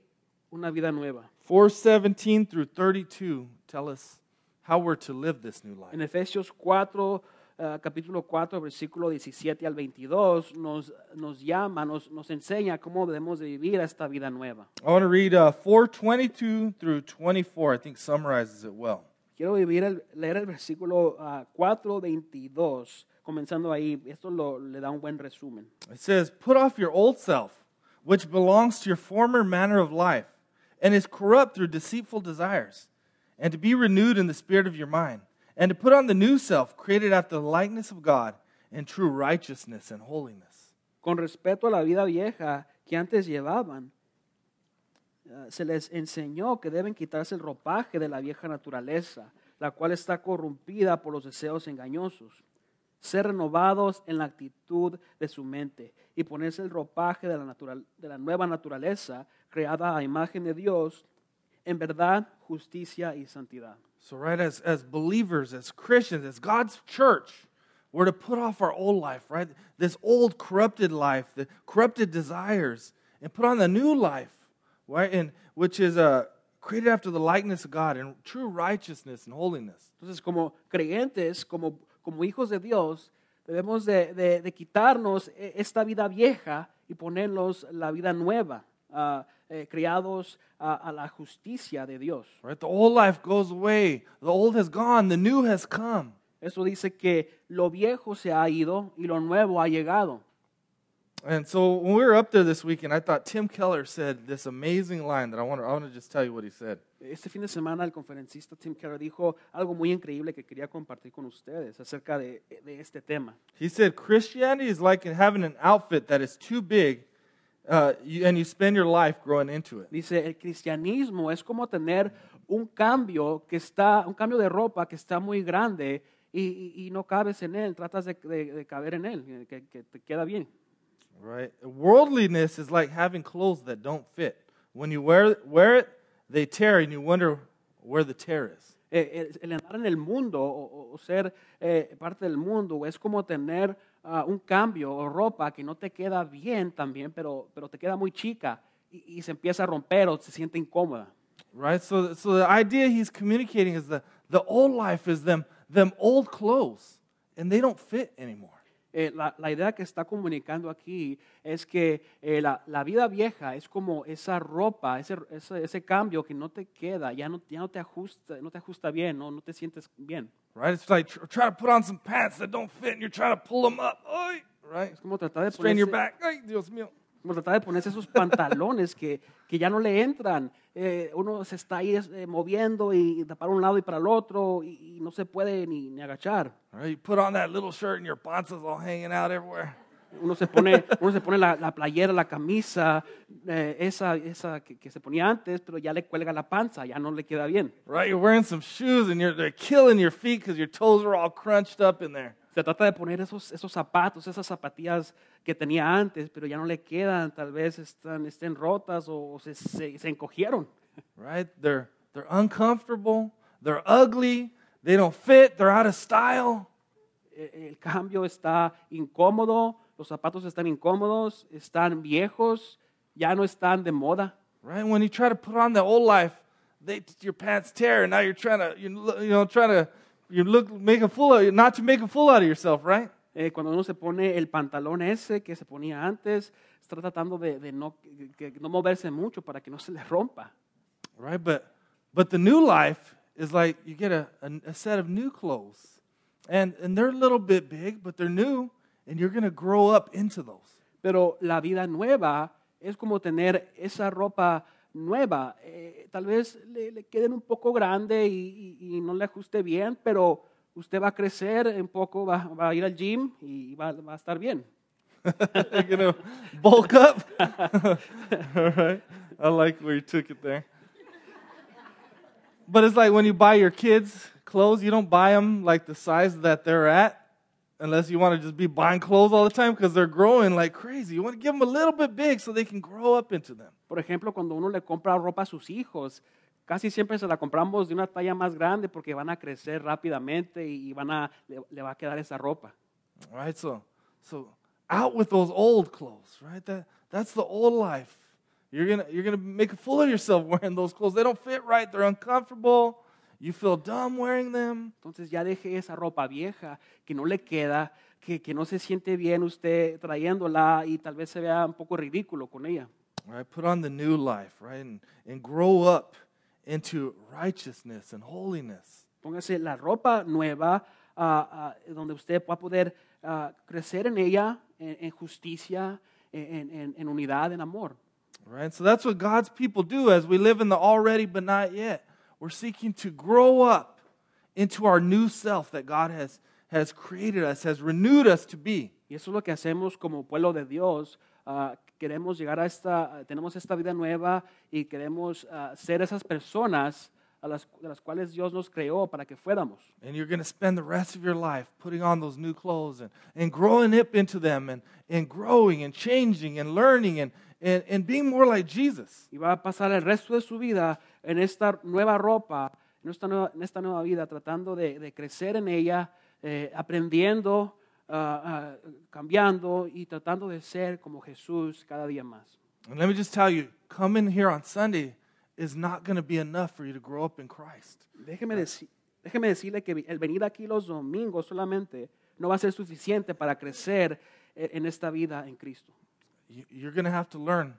una vida nueva. 417 through 32 tell us how we're to live this new life. En Efesios 4, eh, capítulo 4, versículo 17 al 22, nos, nos llama, nos, nos enseña cómo debemos de vivir esta vida nueva. I want to read uh, 422 through 24. I think summarizes it well. Quiero vivir el- leer el versículo ah, 4, 22, comenzando ahí. Esto lo- le da un buen resumen. It says, Put off your old self, which belongs to your former manner of life, and is corrupt through deceitful desires, and to be renewed in the spirit of your mind, and to put on the new self, created after the likeness of God, in true righteousness and holiness. Con respecto a la vida vieja que antes llevaban, ah, se les enseñó que deben quitarse el ropaje de la vieja naturaleza, la cual está corrompida por los deseos engañosos, ser renovados en la actitud de su mente y ponerse el ropaje de la, natural- de la nueva naturaleza, creada a imagen de Dios, en verdad, justicia y santidad. So, right, as, as believers, as Christians, as God's church, we're to put off our old life, right? This old corrupted life, the corrupted desires, and put on the new life, right? And which is uh, created after the likeness of God and true righteousness and holiness. Entonces, como creyentes, como, como hijos de Dios, debemos de, de- de quitarnos esta vida vieja y ponernos la vida nueva, ah, eh, criados a, a la justicia de Dios. Right? The old life goes away. The old has gone. The new has come. Eso dice que lo viejo se ha ido y lo nuevo ha llegado. And so when we were up there this weekend, I thought Tim Keller said this amazing line that I want to, I want to just tell you what he said. Este fin de semana el conferencista Tim Keller dijo algo muy increíble que quería compartir con ustedes acerca de, de este tema. He said Christianity is like having an outfit that is too big, uh, you, and you spend your life growing into it. Dice, el cristianismo es como tener un cambio que está, un cambio de ropa que está muy grande y, y- y no cabes en él, tratas de, de- de caber en él, que, que te queda bien. Right? Worldliness is like having clothes that don't fit. When you wear, wear it, they tear, and you wonder where the tear is. Eh, el, el andar en el mundo o ser eh, parte del mundo es como tener ah, un cambio o ropa que no te queda bien también, pero, pero te queda muy chica y, y se empieza a romper o se siente incómoda. Right? So, so the idea he's communicating is that the old life is them, them old clothes, and they don't fit anymore. Eh, la, la idea que está comunicando aquí es que eh, la, la vida vieja es como esa ropa, ese, ese, ese cambio que no te queda, ya no, ya no te ajusta, no te ajusta bien, no, no te sientes bien. Right? It's like tr- try to put on some pants that don't fit, and you're trying to pull them up. Ay, right? Es como tratar de Strain your ponerse, back. Ay, Dios mío. Como tratar de ponerse esos pantalones que, que ya no le entran. Eh, uno se está ahí eh, moviendo y, para un lado y para el otro y, y no se puede ni, ni agachar. Right? You put on that little shirt, and your panza's all hanging out everywhere. Uno se pone, [LAUGHS] uno se pone la, la playera, la camisa, eh, esa, esa que, que se ponía antes, pero ya le cuelga la panza, ya no le queda bien. Right? You're wearing some shoes, and you're they're killing your feet because your toes are all crunched up in there. Se trata de poner esos, esos zapatos, esas zapatillas que tenía antes, pero ya no le quedan, tal vez están, estén rotas o se, se, se encogieron. Right? They're they're uncomfortable. They're ugly. They don't fit. They're out of style. El cambio está incómodo, los zapatos están incómodos, están viejos, ya no están de moda. Right? When you try to put on the old life, they your pants tear, and now you're trying to you you know trying to you look make a fool of not to make a fool out of yourself, right? Eh, cuando uno se pone el pantalón ese que se ponía antes, está tratando de, de no, que- no moverse mucho para que no se le rompa. Right? But but the new life is like you get a, a, a set of new clothes. And and they're a little bit big, but they're new, and you're gonna grow up into those. Pero la vida nueva es como tener esa ropa nueva. Eh, tal vez le, le queden un poco grande y, y- y no le ajuste bien, pero usted va a crecer un poco, va, va a ir al gym y va, va a estar bien. [LAUGHS] you're gonna bulk up. [LAUGHS] All right. I like where you took it there. But it's like when you buy your kids clothes, you don't buy them like the size that they're at. unless you want to just be buying clothes all the time because they're growing like crazy. You want to give them a little bit big so they can grow up into them. Por ejemplo, cuando uno le compra ropa a sus hijos, casi siempre se la compramos de una talla más grande porque van a crecer rápidamente y van a, le, le va a quedar esa ropa. Right? So, so out with those old clothes, right? That, that's the old life. You're gonna, you're gonna make a fool of yourself [LAUGHS] wearing those clothes. They don't fit right, they're uncomfortable. You feel dumb wearing them. Entonces ya deje esa ropa vieja que no le queda, que, que no se siente bien usted trayéndola y tal vez se vea un poco ridículo con ella. Right? Put on the new life, right? And, and grow up into righteousness and holiness. Póngase la ropa nueva ah, ah, donde usted va a poder ah, crecer en ella, en, en justicia, en, en- en unidad, en amor. Right? So that's what God's people do as we live in the already but not yet. We're seeking to grow up into our new self that God has, has created us, has renewed us to be. Y eso es lo que hacemos como pueblo de Dios. Queremos llegar a esta, tenemos esta vida nueva y queremos ah, ser esas personas a las, de las cuales Dios nos creó para que fuéramos. And you're going to spend the rest of your life putting on those new clothes and, and growing up into them and, and growing and changing and learning and, and, and being more like Jesus. Y va a pasar el resto de su vida en esta nueva ropa, en esta nueva, en esta nueva vida, tratando de, de crecer en ella, eh, aprendiendo, ah, cambiando y tratando de ser como Jesús cada día más. And let me just tell you, coming here on Sunday is not going to be enough for you to grow up in Christ. Déjeme, deci- déjeme decirle que el venir aquí los domingos solamente no va a ser suficiente para crecer en esta vida en Cristo. You- You're going to have to learn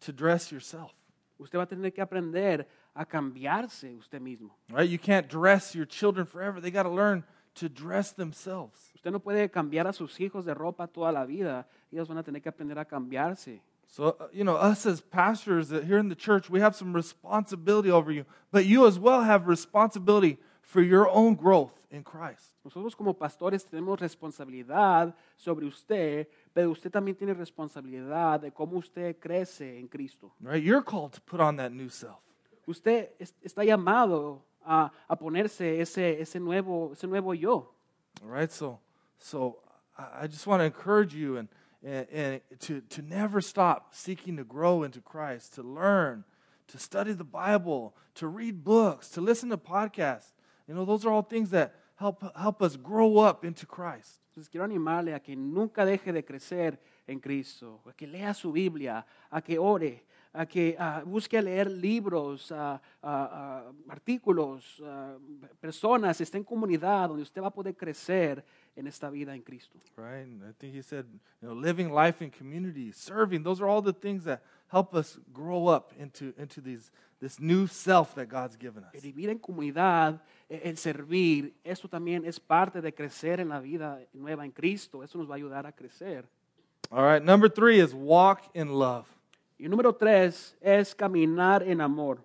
to dress yourself. Usted va a tener que aprender a cambiarse usted mismo. Right? You can't dress your children forever. They got to learn to dress themselves. Usted no puede cambiar a sus hijos de ropa toda la vida. Ellos van a tener que aprender a cambiarse. So, uh, you know, us as pastors here in the church, we have some responsibility over you, but you as well have responsibility for your own growth in Christ. Nosotros como pastores tenemos responsabilidad sobre usted, pero usted también tiene responsabilidad de cómo usted crece en Cristo. Right? You're called to put on that new self. Usted es- está llamado a, a ponerse ese, ese, nuevo, ese nuevo yo. All right? So, so I just want to encourage you and, and, and to, to never stop seeking to grow into Christ, to learn, to study the Bible, to read books, to listen to podcasts. You know, those are all things that help, help us grow up into Christ. Entonces quiero animarle a que nunca deje de crecer en Cristo, a que lea su Biblia, a que ore, a que ah, busque leer libros, ah, ah, artículos, personas, esté en comunidad donde usted va a poder crecer en esta vida en Cristo. Right? And I think he said, you know, living life in community, serving, those are all the things that help us grow up into, into these, this new self that God's given El us. vivir en comunidad, eh, el servir, eso también es parte de crecer en la vida nueva en Cristo. Eso nos va a ayudar a crecer. All right, number three is walk in love. Y número tres es caminar en amor.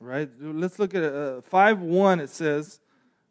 Right? Let's look at uh, 5 1. It says,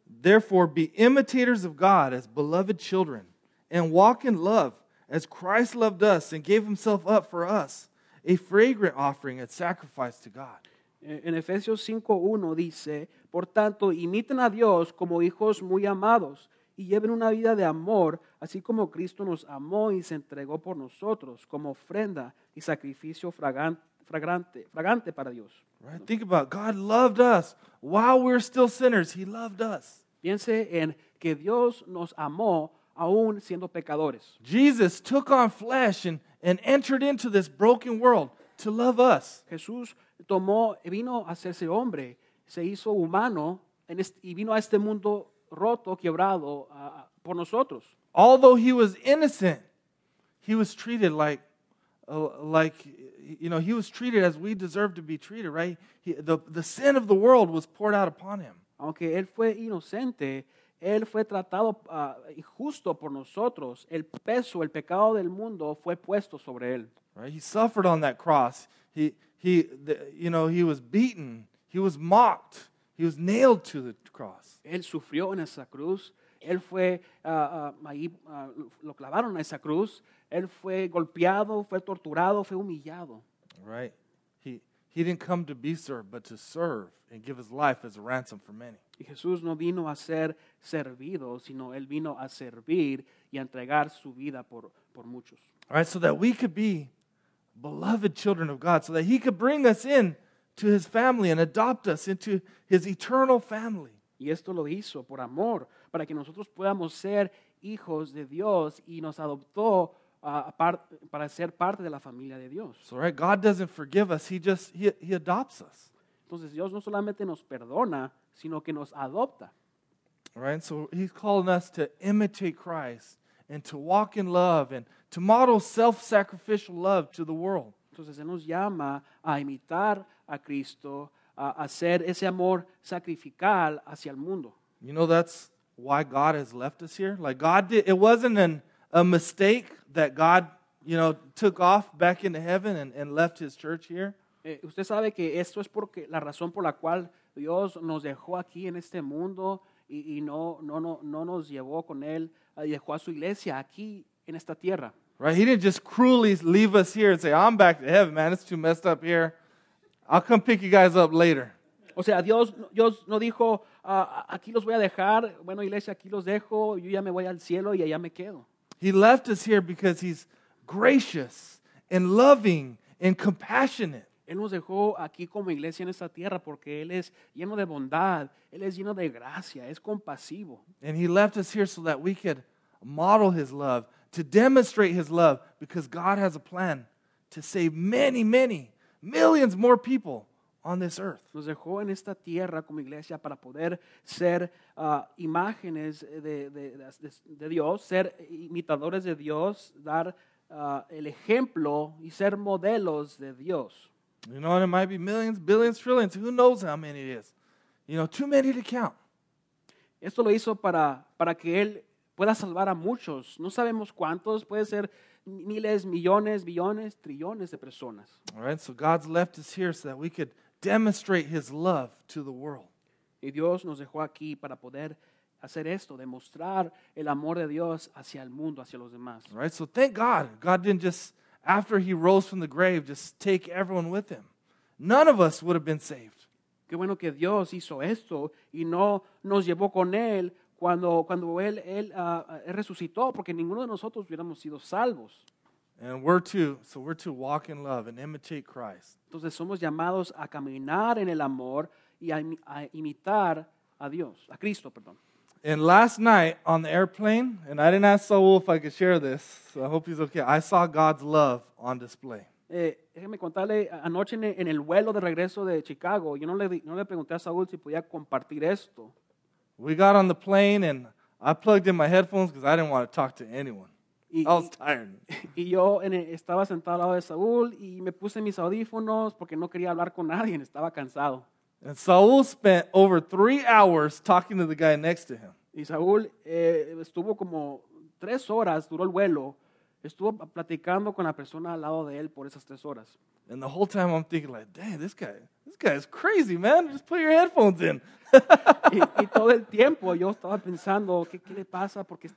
Therefore, be imitators of God as beloved children, and walk in love as Christ loved us and gave himself up for us, a fragrant offering and sacrifice to God. En Efesios 5.1 dice, por tanto, imiten a Dios como hijos muy amados y lleven una vida de amor, así como Cristo nos amó y se entregó por nosotros como ofrenda y sacrificio fragan- fragrante, fragante para Dios. Right? Think about it. God loved us while we were still sinners. He loved us. Piense en que Dios nos amó aún siendo pecadores. Jesus took on flesh and, and entered into this broken world to love us. Jesús tomó, vino a hacerse hombre, se hizo humano en este- y vino a este mundo roto, quebrado por nosotros. Although he was innocent, he was treated like, uh, like you know, he was treated as we deserve to be treated, right? He, the, the sin of the world was poured out upon him. Aunque él fue inocente, él fue tratado ah, injusto por nosotros. El peso, el pecado del mundo fue puesto sobre él. Right? He suffered on that cross. He, he, the, you know, he was beaten. He was mocked. He was nailed to the cross. Él sufrió en esa cruz. Él fue, ah, ah, ahí ah, lo clavaron a esa cruz. Él fue golpeado, fue torturado, fue humillado. Right? He, He didn't come to be served, but to serve and give his life as a ransom for many. Y Jesús no vino a ser servido, sino Él vino a servir y a entregar su vida por, por muchos. All right, so that we could be beloved children of God, so that he could bring us in to his family and adopt us into his eternal family. Y esto lo hizo por amor, para que nosotros podamos ser hijos de Dios y nos adoptó par- para ser parte de la familia de Dios. So, right, God doesn't forgive us, he just he, he adopts us. Entonces Dios no solamente nos perdona, sino que nos adopta. All right, so he's calling us to imitate Christ and to walk in love and to model self-sacrificial love to the world. Entonces Él nos llama a imitar a Cristo, hacer ese amor sacrificial hacia el mundo. You know that's why God has left us here. Like God did, it wasn't an, a mistake that God, you know, took off back into heaven and, and left His church here. Eh, usted sabe que esto es porque la razón por la cual Dios nos dejó aquí en este mundo y, y no, no, no, no nos llevó con Él y dejó a su iglesia aquí en esta tierra. Right? He didn't just cruelly leave us here and say, "I'm back to heaven, man. It's too messed up here. I'll come pick you guys up later." O sea, Dios, Dios no dijo, "Ah, aquí los voy a dejar, bueno iglesia, aquí los dejo, yo ya me voy al cielo y allá me quedo. He left us here because He's gracious and loving and compassionate. Él nos dejó aquí como iglesia en esta tierra porque Él es lleno de bondad, Él es lleno de gracia, es compasivo. And He left us here so that we could model His love, to demonstrate His love, because God has a plan to save many, many, millions more people on this earth. Nos dejó en esta tierra como iglesia para poder ser ah, imágenes de, de- de- de Dios, ser imitadores de Dios, dar ah, el ejemplo y ser modelos de Dios. You know, and it might be millions, billions, trillions. Who knows how many it is? You know, too many to count. Esto lo hizo para, para que Él pueda salvar a muchos. No sabemos cuántos, puede ser miles, millones, billones, trillones de personas. All right, so God's left us here so that we could demonstrate His love to the world. Y Dios nos dejó aquí para poder hacer esto, demostrar el amor de Dios hacia el mundo, hacia los demás. All right, so thank God. God didn't just, after He rose from the grave, just take everyone with Him. None of us would have been saved. Qué bueno que Dios hizo esto y no nos llevó con Él cuando, cuando Él, él, ah, él resucitó, porque ninguno de nosotros hubiéramos sido salvos. And we're to, so we're to walk in love and imitate Christ. Entonces somos llamados a caminar en el amor y a, a imitar a Dios, a Cristo, perdón. And last night on the airplane, and I didn't ask Saul if I could share this, so I hope he's okay. I saw God's love on display. Eh, déjeme contarle, anoche en el, vuelo de regreso de Chicago, yo no le, no le pregunté a Saúl si podía compartir esto. We got on the plane, and I plugged in my headphones because I didn't want to talk to anyone. Y, I was tired. [LAUGHS] y yo en el- estaba sentado al lado de Saúl y me puse mis audífonos porque no quería hablar con nadie, [LAUGHS] estaba cansado. And Saul spent over three hours talking to the guy next to him. Y Saúl eh, estuvo como tres horas, duró el vuelo, estuvo platicando con la persona al lado de él por esas tres horas. And the whole time I'm thinking, like, dang, this guy, this guy is crazy, man. Just put your headphones in. Y, y todo el tiempo yo estaba pensando, ¿qué, qué le pasa? Porque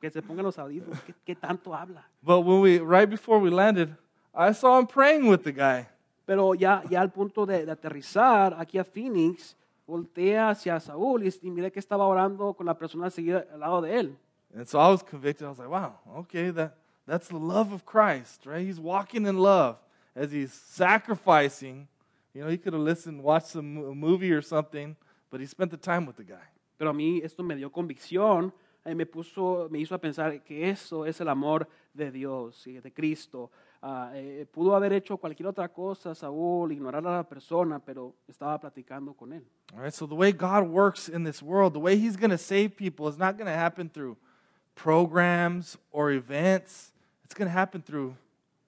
que se pongan los audífonos, ¿qué, qué tanto habla? But when we, right before we landed, I saw him praying with the guy. Pero ya, ya al punto de, de aterrizar aquí a Phoenix, volteé hacia Saúl y, y miré que estaba orando con la persona seguida al lado de él. And so I was convicted. I was like, wow, okay, that, that's the love of Christ, right? He's walking in love as he's sacrificing. You know, he could have listened, watched some a movie or something, but he spent the time with the guy. Pero a mí esto me dio convicción, eh, me, puso, me hizo a pensar que eso es el amor de Dios y de Cristo. Ah, eh, pudo haber hecho cualquier otra cosa, Saúl, ignorar a la persona, pero estaba platicando con él. All right, so the way God works in this world, the way he's going to save people is not going to happen through programs or events. It's going to happen through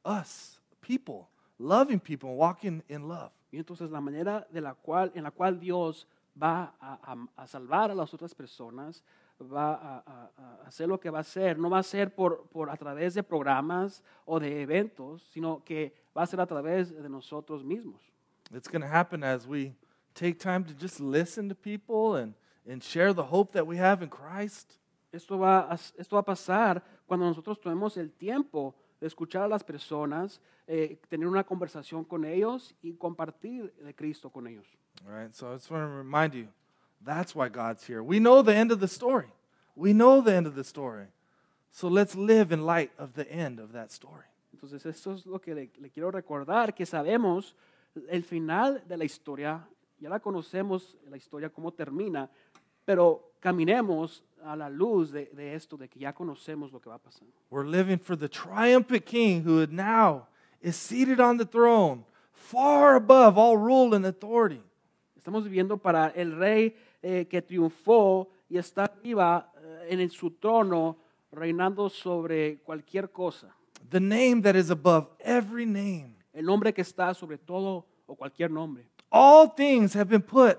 us, people, loving people and walking in love. Y entonces la manera de la cual, en la cual Dios va a, a- a salvar a las otras personas, va a, a- hacer lo que va a hacer, no va a ser por, por a través de programas o de eventos, sino que va a ser a través de nosotros mismos. It's going to happen as we take time to just listen to people and, and share the hope that we have in Christ. Esto va, a, esto va a pasar cuando nosotros tomemos el tiempo escuchar a las personas, eh, tener una conversación con ellos y compartir de Cristo con ellos. All right, so I just want to remind you that's why God's here. We know the end of the story. We know the end of the story. So let's live in light of the end of that story. Entonces, esto es lo que le, le quiero recordar, que sabemos el final de la historia, ya la conocemos, la historia, cómo termina, pero caminemos a la luz de, de esto, de que ya conocemos lo que va a pasar. We're living for the triumphant king who now is seated on the throne, far above all rule and authority. Estamos viviendo para el rey eh, que triunfó y está arriba eh, en su trono, reinando sobre cualquier cosa. The name that is above every name. El nombre que está sobre todo o cualquier nombre. All things have been put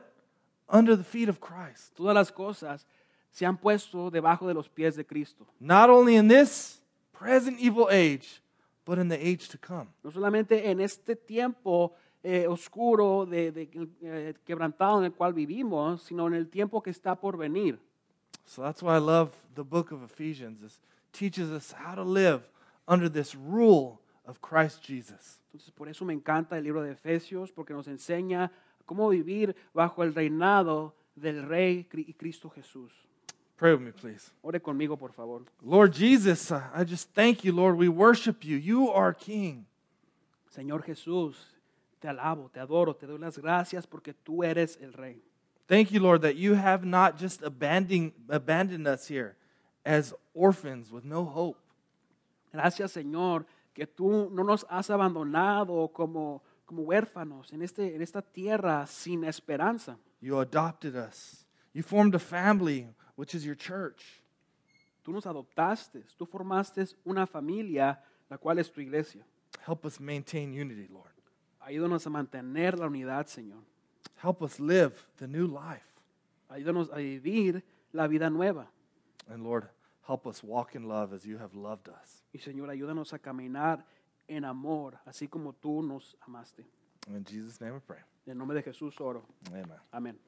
under the feet of Christ. Todas las cosas se han puesto debajo de los pies de Cristo. Not only in this present evil age, but in the age to come. No solamente en este tiempo eh, oscuro, de, de, eh, quebrantado en el cual vivimos, sino en el tiempo que está por venir. So that's why I love the book of Ephesians. It teaches us how to live under this rule of Christ Jesus. Entonces, por eso me encanta el libro de Efesios, porque nos enseña cómo vivir bajo el reinado del Rey y Cristo Jesús. Pray with me, please. Ore conmigo, por favor. Lord Jesus, uh, I just thank you, Lord. We worship you. You are King. Señor Jesús, te alabo, te adoro, te doy las gracias porque tú eres el Rey. Thank you, Lord, that you have not just abandoned, abandoned us here as orphans with no hope. Gracias, Señor, que tú no nos has abandonado como, como huérfanos en, este, en esta tierra sin esperanza. You adopted us. You formed a family, which is your church. Tú nos adoptaste, tú formaste una familia, la cual es tu iglesia. Help us maintain unity, Lord. Ayúdanos a mantener la unidad, Señor. Help us live the new life. Ayúdanos a vivir la vida nueva. And Lord, help us walk in love as you have loved us. Y Señor, ayúdanos a caminar en amor, así como tú nos amaste. In Jesus' name we pray. En el nombre de Jesús oro. Amen. Amén.